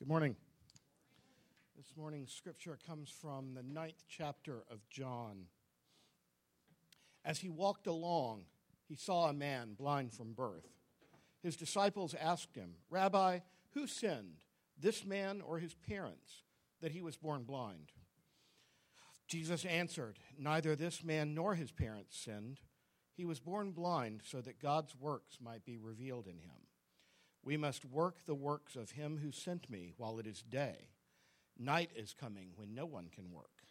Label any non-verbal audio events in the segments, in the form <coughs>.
Good morning. This morning's scripture comes from the ninth chapter of John. As he walked along, he saw a man blind from birth. His disciples asked him, Rabbi, who sinned, this man or his parents, that he was born blind? Jesus answered, Neither this man nor his parents sinned. He was born blind so that God's works might be revealed in him. We must work the works of him who sent me while it is day. Night is coming when no one can work.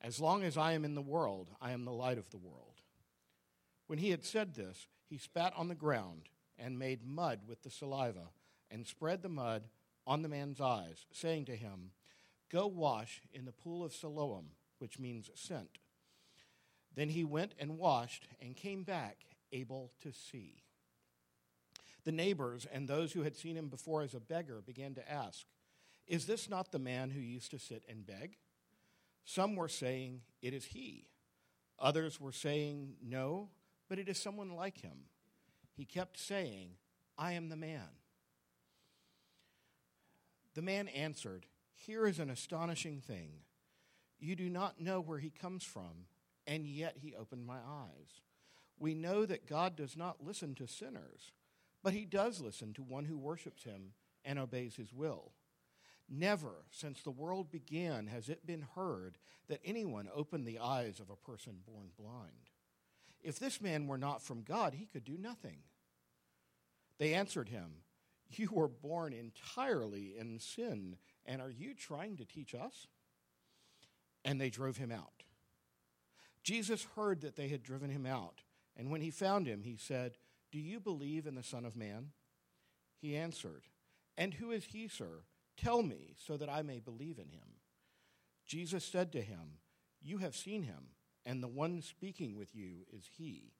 As long as I am in the world, I am the light of the world. When he had said this, he spat on the ground and made mud with the saliva and spread the mud on the man's eyes, saying to him, Go wash in the pool of Siloam, which means sent. Then he went and washed and came back able to see. The neighbors and those who had seen him before as a beggar began to ask, Is this not the man who used to sit and beg? Some were saying, It is he. Others were saying, No, but it is someone like him. He kept saying, I am the man. The man answered, Here is an astonishing thing. You do not know where he comes from, and yet he opened my eyes. We know that God does not listen to sinners but he does listen to one who worships him and obeys his will. Never since the world began has it been heard that anyone opened the eyes of a person born blind. If this man were not from God, he could do nothing. They answered him, You were born entirely in sin, and are you trying to teach us? And they drove him out. Jesus heard that they had driven him out, and when he found him, he said, do you believe in the Son of Man? He answered, And who is he, sir? Tell me, so that I may believe in him. Jesus said to him, You have seen him, and the one speaking with you is he.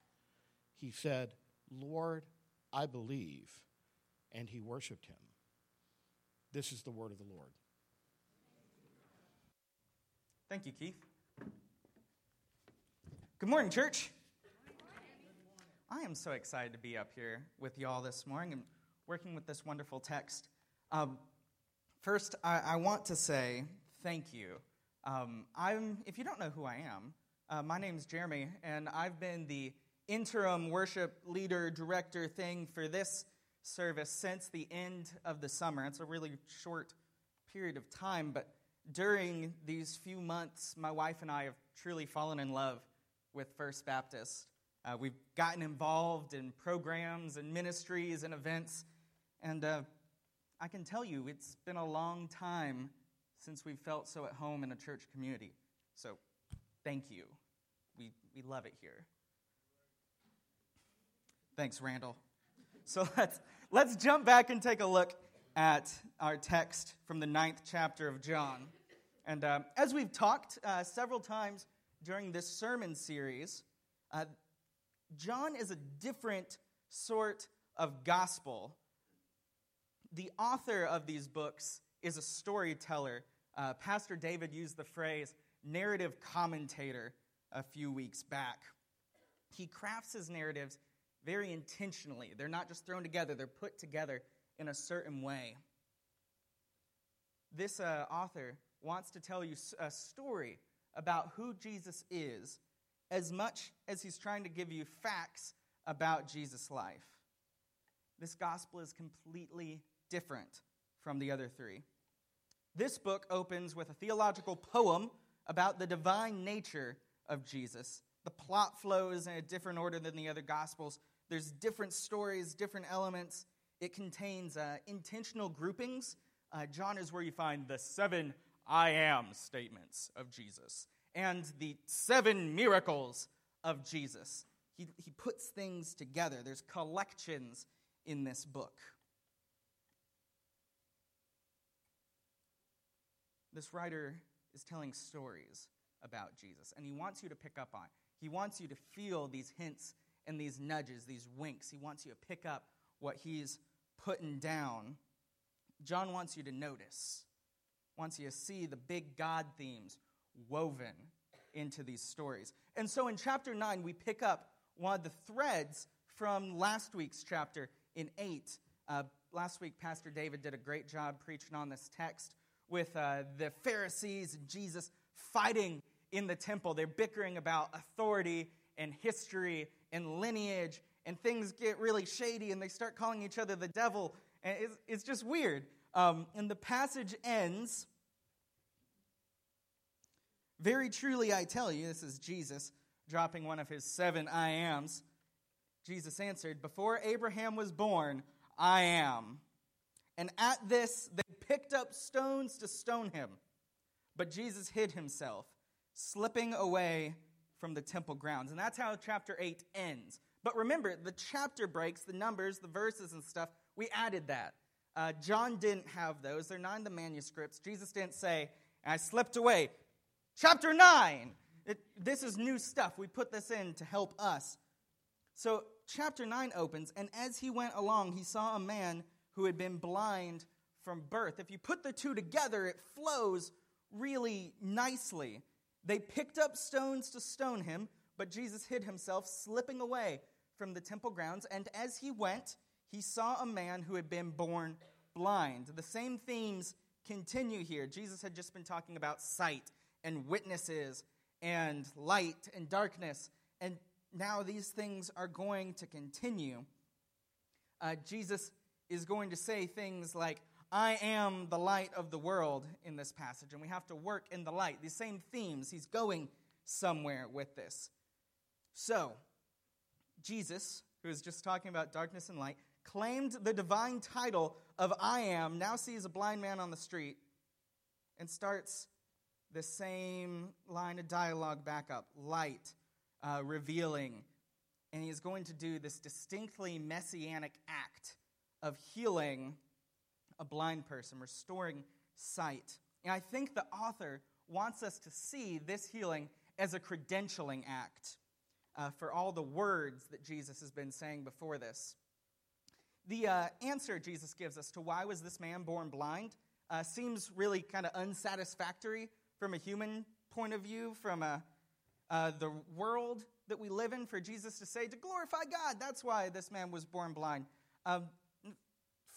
He said, Lord, I believe. And he worshiped him. This is the word of the Lord. Thank you, Keith. Good morning, church. I am so excited to be up here with y'all this morning and working with this wonderful text. Um, first, I, I, want to say thank you. Um, I'm, if you don't know who I am, uh, my name is Jeremy, and I've been the interim worship leader director thing for this service since the end of the summer. It's a really short period of time, but during these few months, my wife and I have truly fallen in love with First Baptist. Uh, we've gotten involved in programs and ministries and events, and uh, I can tell you it's been a long time since we've felt so at home in a church community. So, thank you. We, we love it here. Thanks, Randall. So <laughs> let's, let's jump back and take a look at our text from the ninth chapter of John. And uh, as we've talked uh, several times during this sermon series, uh, John is a different sort of gospel. The author of these books is a storyteller. Uh, Pastor David used the phrase narrative commentator a few weeks back. He crafts his narratives very intentionally. They're not just thrown together, they're put together in a certain way. This uh, author wants to tell you a story about who Jesus is as much as he's trying to give you facts about Jesus' life. This gospel is completely different from the other three. This book opens with a theological poem about the divine nature of Jesus. The plot flows in a different order than the other gospels. There's different stories, different elements. It contains uh, intentional groupings. Uh, John is where you find the seven I am statements of Jesus and the seven miracles of Jesus. He, he puts things together, there's collections in this book. This writer is telling stories about Jesus, and he wants you to pick up on. He wants you to feel these hints and these nudges, these winks. He wants you to pick up what he's putting down. John wants you to notice, wants you to see the big God themes woven into these stories. And so in chapter 9, we pick up one of the threads from last week's chapter in 8 Uh, last week, Pastor David did a great job preaching on this text with uh, the Pharisees and Jesus fighting in the temple. They're bickering about authority and history and lineage, and things get really shady, and they start calling each other the devil. And it's, it's just weird. Um, and the passage ends Very truly, I tell you, this is Jesus dropping one of his seven I ams. Jesus answered, Before Abraham was born, I am. And at this, they picked up stones to stone him. But Jesus hid himself, slipping away from the temple grounds. And that's how chapter 8 ends. But remember, the chapter breaks, the numbers, the verses, and stuff, we added that. Uh, John didn't have those. They're not in the manuscripts. Jesus didn't say, I slipped away. Chapter 9. It, this is new stuff. We put this in to help us. So, chapter 9 opens, and as he went along, he saw a man who had been blind from birth. If you put the two together, it flows really nicely. They picked up stones to stone him, but Jesus hid himself, slipping away from the temple grounds. And as he went, he saw a man who had been born blind. The same themes continue here. Jesus had just been talking about sight and witnesses and light and darkness. And now these things are going to continue. Uh, Jesus is going to say things like, I am the light of the world in this passage, and we have to work in the light. These same themes, he's going somewhere with this. So, Jesus, who is just talking about darkness and light, claimed the divine title of I am, now sees a blind man on the street and starts the same line of dialogue back up light, uh, revealing. And he is going to do this distinctly messianic act of healing a blind person, restoring sight. And I think the author wants us to see this healing as a credentialing act uh, for all the words that Jesus has been saying before this. The uh, answer Jesus gives us to why was this man born blind uh, seems really kind of unsatisfactory from a human point of view, from a, uh, the world that we live in, for Jesus to say, to glorify God, that's why this man was born blind. Um,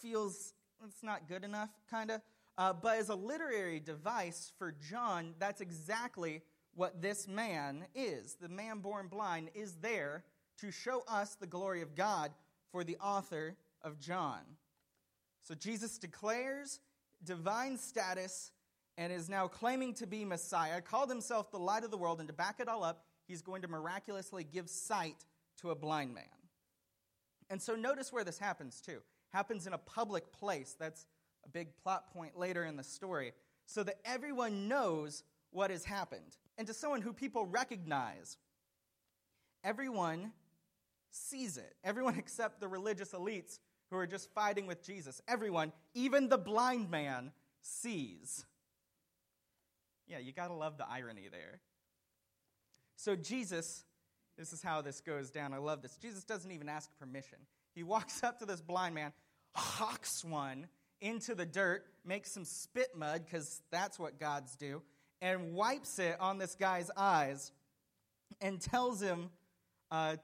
feels it's not good enough, kind of. Uh, but as a literary device for John, that's exactly what this man is. The man born blind is there to show us the glory of God for the author of John. So Jesus declares divine status and is now claiming to be Messiah, called himself the light of the world, and to back it all up, he's going to miraculously give sight to a blind man. And so notice where this happens too happens in a public place. That's a big plot point later in the story, so that everyone knows what has happened. And to someone who people recognize, everyone sees it. Everyone <laughs> except the religious elites who are just fighting with Jesus. Everyone, even the blind man, sees. Yeah, you gotta love the irony there. So, Jesus, this is how this goes down. I love this. Jesus doesn't even ask permission. He walks up to this blind man, hawks one into the dirt, makes some spit mud, because that's what gods do, and wipes it on this guy's eyes and tells him uh,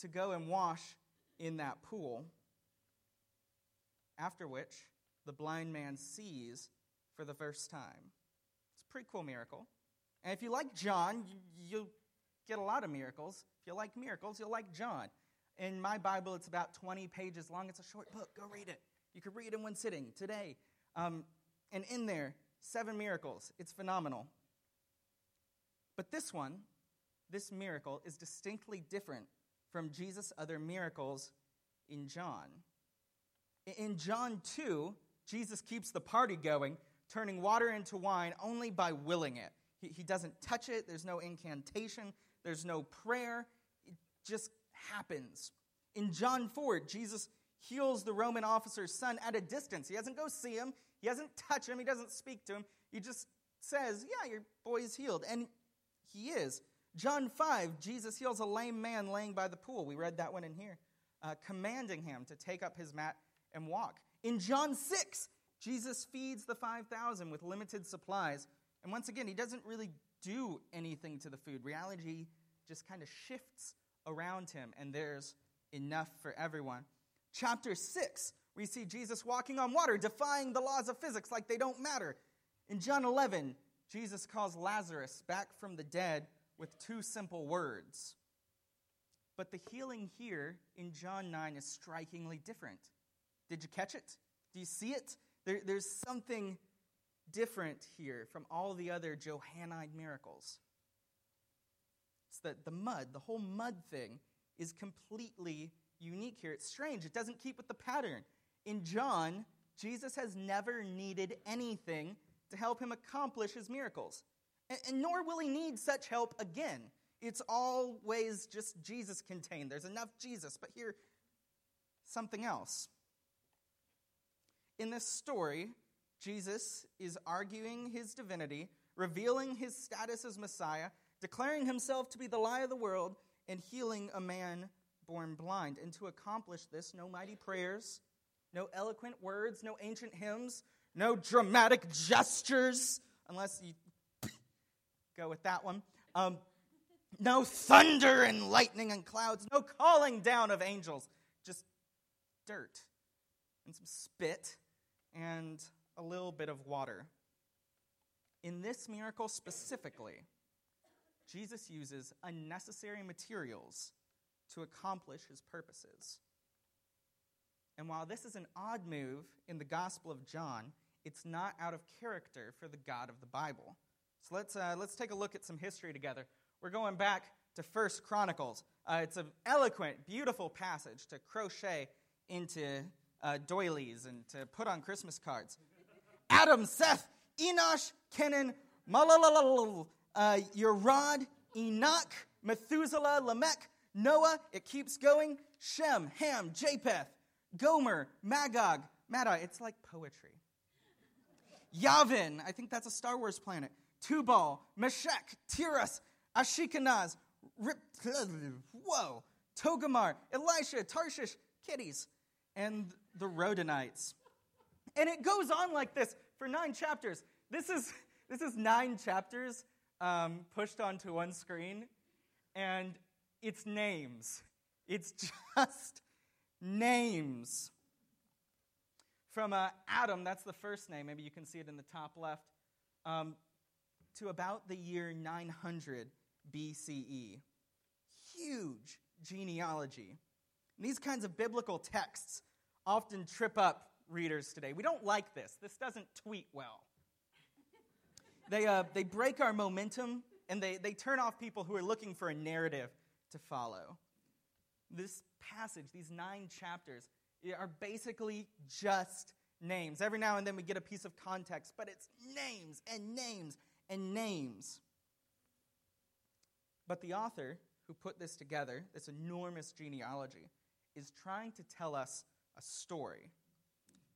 to go and wash in that pool. After which, the blind man sees for the first time. Pretty cool miracle. And if you like John, you, you'll get a lot of miracles. If you like miracles, you'll like John. In my Bible, it's about 20 pages long. It's a short book. Go read it. You could read it in one sitting today. Um, and in there, seven miracles. It's phenomenal. But this one, this miracle, is distinctly different from Jesus' other miracles in John. In John 2, Jesus keeps the party going, turning water into wine only by willing it. He, he doesn't touch it, there's no incantation, there's no prayer. It just happens. In John 4, Jesus heals the Roman officer's son at a distance. He doesn't go see him, he doesn't touch him, he doesn't speak to him. He just says, Yeah, your boy is healed. And he is. John 5, Jesus heals a lame man laying by the pool. We read that one in here, uh, commanding him to take up his mat and walk. In John 6, Jesus feeds the 5,000 with limited supplies. And once again, he doesn't really do anything to the food. Reality just kind of shifts around him, and there's enough for everyone. Chapter 6, We see Jesus walking on water, defying the laws of physics like they don't matter. In John 11, Jesus calls Lazarus back from the dead with two simple words. But the healing here in John 9 is strikingly different. Did you catch it? Do you see it? There, there's something different here from all the other Johannine miracles. It's that the mud, the whole mud thing, is completely unique here. It's strange. It doesn't keep with the pattern. In John, Jesus has never needed anything to help him accomplish his miracles. And, and nor will he need such help again. It's always just Jesus contained. There's enough Jesus, but here, something else. In this story, Jesus is arguing his divinity, revealing his status as Messiah, declaring himself to be the light of the world, and healing a man born blind. And to accomplish this, no mighty prayers, no eloquent words, no ancient hymns, no dramatic gestures, unless you <coughs> go with that one. Um, no thunder and lightning and clouds, no calling down of angels, just dirt and some spit and a little bit of water. In this miracle specifically, Jesus uses unnecessary materials to accomplish his purposes. And while this is an odd move in the Gospel of John, it's not out of character for the God of the Bible. So let's, uh, let's take a look at some history together. We're going back to First Chronicles. Uh, it's an eloquent, beautiful passage to crochet into uh, doilies and to put on Christmas cards. Adam, Seth, Enosh, Kenan, Malalal, uh, Yerad, Enoch, Methuselah, Lamech, Noah, it keeps going, Shem, Ham, Japheth, Gomer, Magog, Madai. It's like poetry. Yavin, I think that's a Star Wars planet. Tubal, Meshech, Tiras, Ashkenaz, Rip, <laughs> whoa, Togarmah, Elisha, Tarshish, kitties, and the Rodanites. And it goes on like this for nine chapters. This is, <laughs> this is nine chapters um, pushed onto one screen, and it's names. It's <laughs> just names. From uh, Adam, that's the first name, maybe you can see it in the top left, um, to about the year 900 BCE. Huge genealogy. And these kinds of biblical texts often trip up readers today. We don't like this. This doesn't tweet well. They, uh, they break our momentum and they, they turn off people who are looking for a narrative to follow. This passage, these nine chapters, are basically just names. Every now and then we get a piece of context, but it's names and names and names. But the author who put this together, this enormous genealogy, is trying to tell us a story.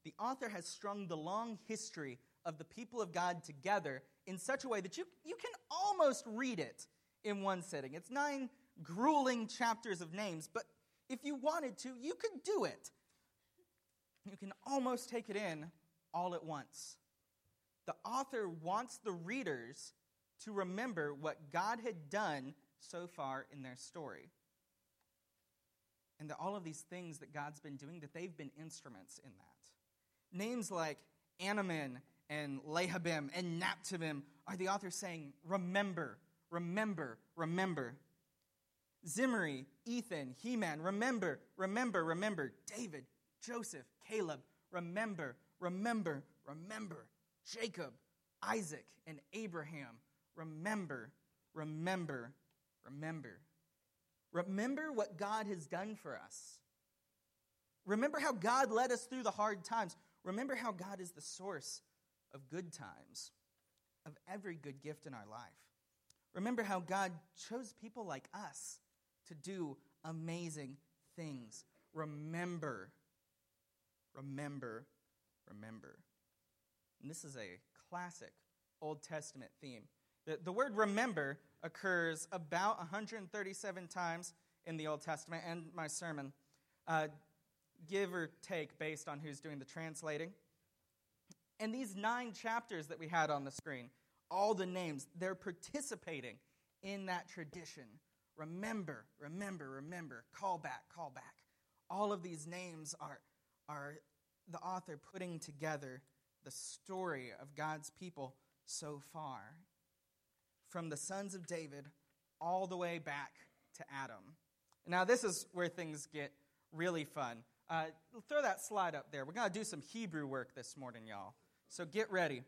The author has strung the long history of the people of God together in such a way that you, you can almost read it in one sitting. It's nine grueling chapters of names, but if you wanted to, you could do it. You can almost take it in all at once. The author wants the readers to remember what God had done so far in their story. And that all of these things that God's been doing, that they've been instruments in that. Names like Anaman and Lehabim and Naphtuhim are the author saying, Remember, remember, remember. Zimri, Ethan, Heman, remember, remember, remember. David, Joseph, Caleb, remember, remember, remember. Jacob, Isaac, and Abraham, remember, remember, remember. Remember what God has done for us. Remember how God led us through the hard times. Remember how God is the source of good times, of every good gift in our life. Remember how God chose people like us to do amazing things. Remember, remember, remember. And this is a classic Old Testament theme. The, the word remember occurs about 137 times in the Old Testament and my sermon, uh, give or take based on who's doing the translating. And these nine chapters that we had on the screen, all the names, they're participating in that tradition Remember, remember, remember, call back, call back. All of these names are, are the author putting together the story of God's people so far, from the sons of David all the way back to Adam. Now, this is where things get really fun. Uh, throw that slide up there. We're going to do some Hebrew work this morning, y'all. So get ready.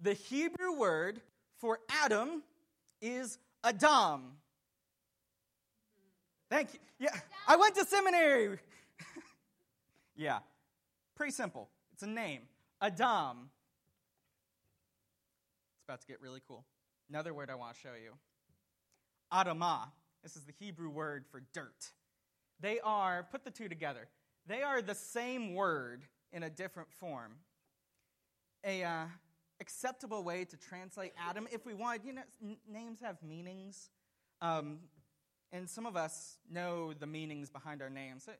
The Hebrew word for Adam is Adam. Thank you. Yeah, I went to seminary. <laughs> yeah, pretty simple. It's a name. Adam. It's about to get really cool. Another word I want to show you. Adamah. This is the Hebrew word for dirt. They are, put the two together, they are the same word in a different form. A uh, acceptable way to translate Adam, if we want, you know, n- names have meanings. Um, and some of us know the meanings behind our names. So,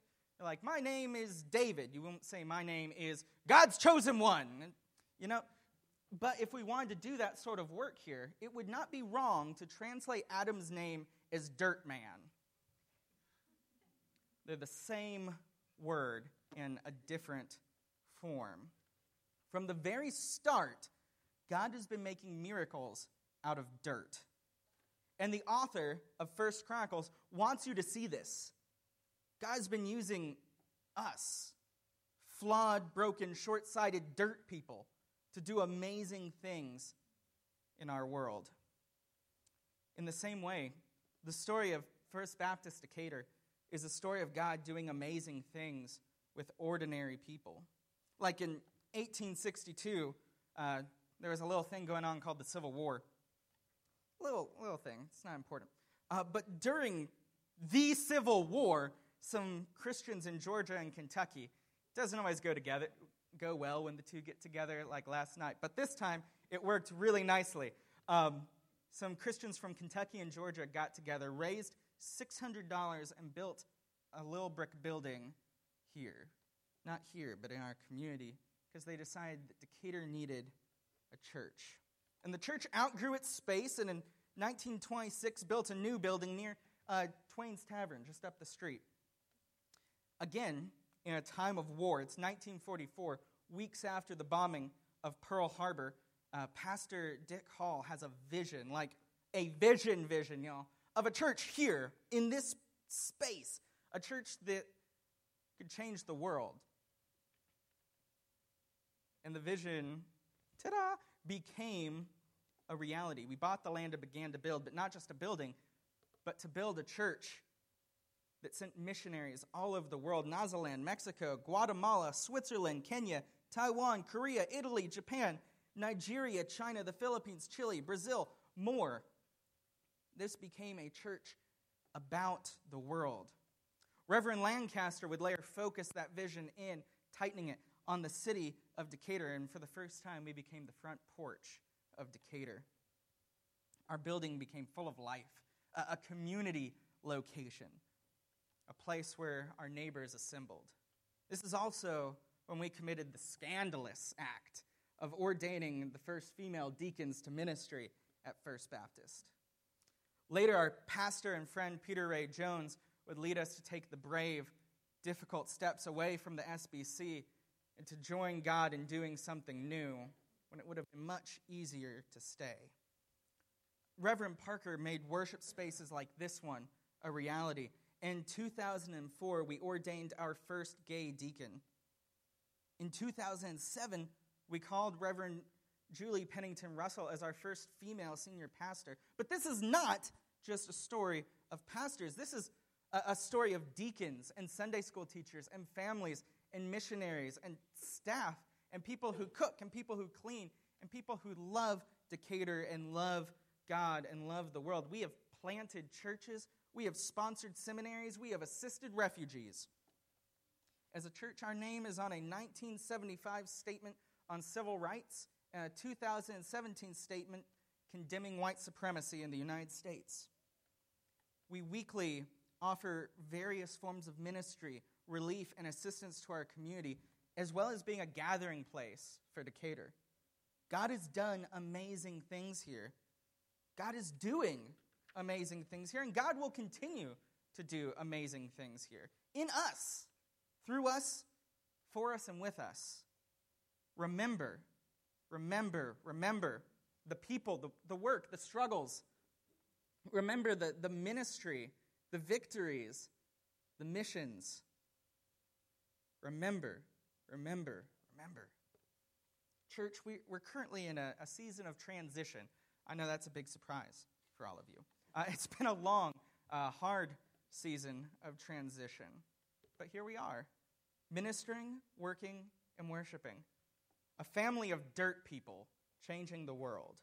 like, my name is David. You won't say, my name is God's chosen one. You know, but if we wanted to do that sort of work here, it would not be wrong to translate Adam's name as Dirt Man. They're the same word in a different form. From the very start, God has been making miracles out of dirt. And the author of First Chronicles wants you to see this. God's been using us, flawed, broken, short sighted dirt people, to do amazing things in our world. In the same way, the story of First Baptist Decatur is a story of God doing amazing things with ordinary people. Like in 1862, uh, there was a little thing going on called the Civil War. Little, little thing, it's not important. Uh, but during the Civil War, some Christians in Georgia and Kentucky, doesn't always go together, go well when the two get together like last night, but this time it worked really nicely. Um, some Christians from Kentucky and Georgia got together, raised $600, and built a little brick building here. Not here, but in our community, because they decided that Decatur needed a church. And the church outgrew its space and in 1926 built a new building near uh, Twain's Tavern, just up the street. Again, in a time of war, it's 1944, weeks after the bombing of Pearl Harbor, uh, Pastor Dick Hall has a vision, like a vision, vision, y'all, of a church here in this space, a church that could change the world. And the vision, ta da, became a reality. We bought the land and began to build, but not just a building, but to build a church that sent missionaries all over the world Nyasaland, Mexico, Guatemala, Switzerland, Kenya, Taiwan, Korea, Italy, Japan, Nigeria, China, the Philippines, Chile, Brazil, more. This became a church about the world. Reverend Lancaster would later focus that vision in, tightening it on the city of Decatur, and for the first time, we became the front porch of Decatur. Our building became full of life, a, community location, a place where our neighbors assembled. This is also when we committed the scandalous act of ordaining the first female deacons to ministry at First Baptist. Later, our pastor and friend Peter Rhea Jones would lead us to take the brave, difficult steps away from the SBC and to join God in doing something new when it would have been much easier to stay. Reverend Parker made worship spaces like this one a reality. In 2004, we ordained our first gay deacon. In 2007, we called Reverend Julie Pennington Russell as our first female senior pastor. But this is not just a story of pastors, this is a, story of deacons and Sunday school teachers and families and missionaries and staff and people who cook and people who clean and people who love Decatur and love God and love the world. We have planted churches, we have sponsored seminaries, we have assisted refugees. As a church, our name is on a 1975 statement on civil rights and a 2017 statement condemning white supremacy in the United States. We weekly offer various forms of ministry, relief, and assistance to our community, as well as being a gathering place for Decatur. God has done amazing things here. God is doing amazing things here, and God will continue to do amazing things here in us, through us, for us and with us. Remember, remember, remember the people, the, the work, the struggles. Remember the, the ministry, the victories, the missions. Remember, remember, remember. Church, we, we're currently in a, a season of transition. I know that's a big surprise for all of you. Uh, it's been a long, uh, hard season of transition. But here we are, ministering, working, and worshiping. A family of dirt people changing the world.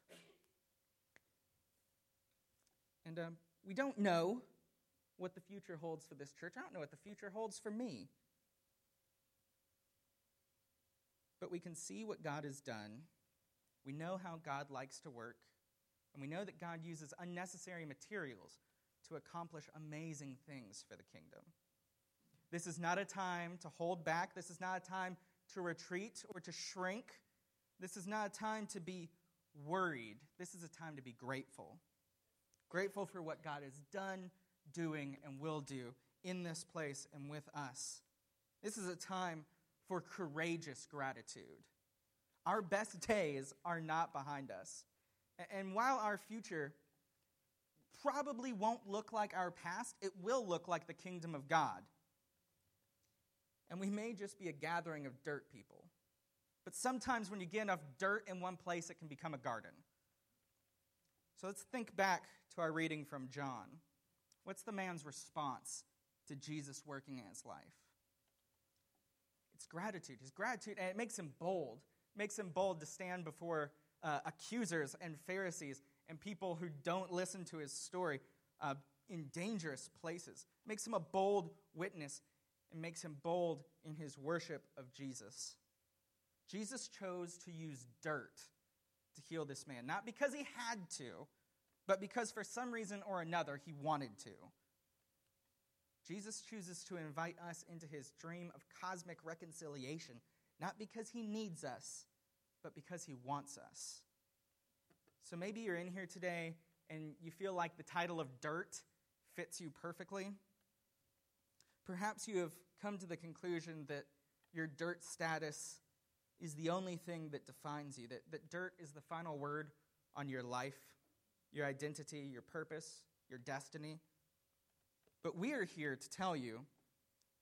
And uh, we don't know what the future holds for this church. I don't know what the future holds for me. But we can see what God has done. We know how God likes to work. And we know that God uses unnecessary materials to accomplish amazing things for the kingdom. This is not a time to hold back. This is not a time to retreat or to shrink. This is not a time to be worried. This is a time to be grateful. Grateful for what God has done, doing, and will do in this place and with us. This is a time for courageous gratitude. Our best days are not behind us. And while our future probably won't look like our past, it will look like the kingdom of God. And we may just be a gathering of dirt people. But sometimes when you get enough dirt in one place, it can become a garden. So let's think back to our reading from John. What's the man's response to Jesus working in his life? It's gratitude. His gratitude, and it makes him bold. It makes him bold to stand before uh, accusers and Pharisees and people who don't listen to his story uh, in dangerous places. Makes him a bold witness and makes him bold in his worship of Jesus. Jesus chose to use dirt to heal this man, not because he had to, but because for some reason or another he wanted to. Jesus chooses to invite us into his dream of cosmic reconciliation, not because he needs us, but because he wants us. So maybe you're in here today and you feel like the title of dirt fits you perfectly. Perhaps you have come to the conclusion that your dirt status is the only thing that defines you, that, that dirt is the final word on your life, your identity, your purpose, your destiny. But we are here to tell you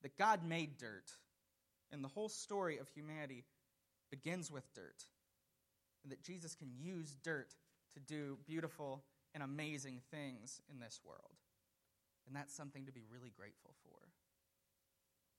that God made dirt, and the whole story of humanity begins with dirt, and that Jesus can use dirt to do beautiful and amazing things in this world. And that's something to be really grateful for.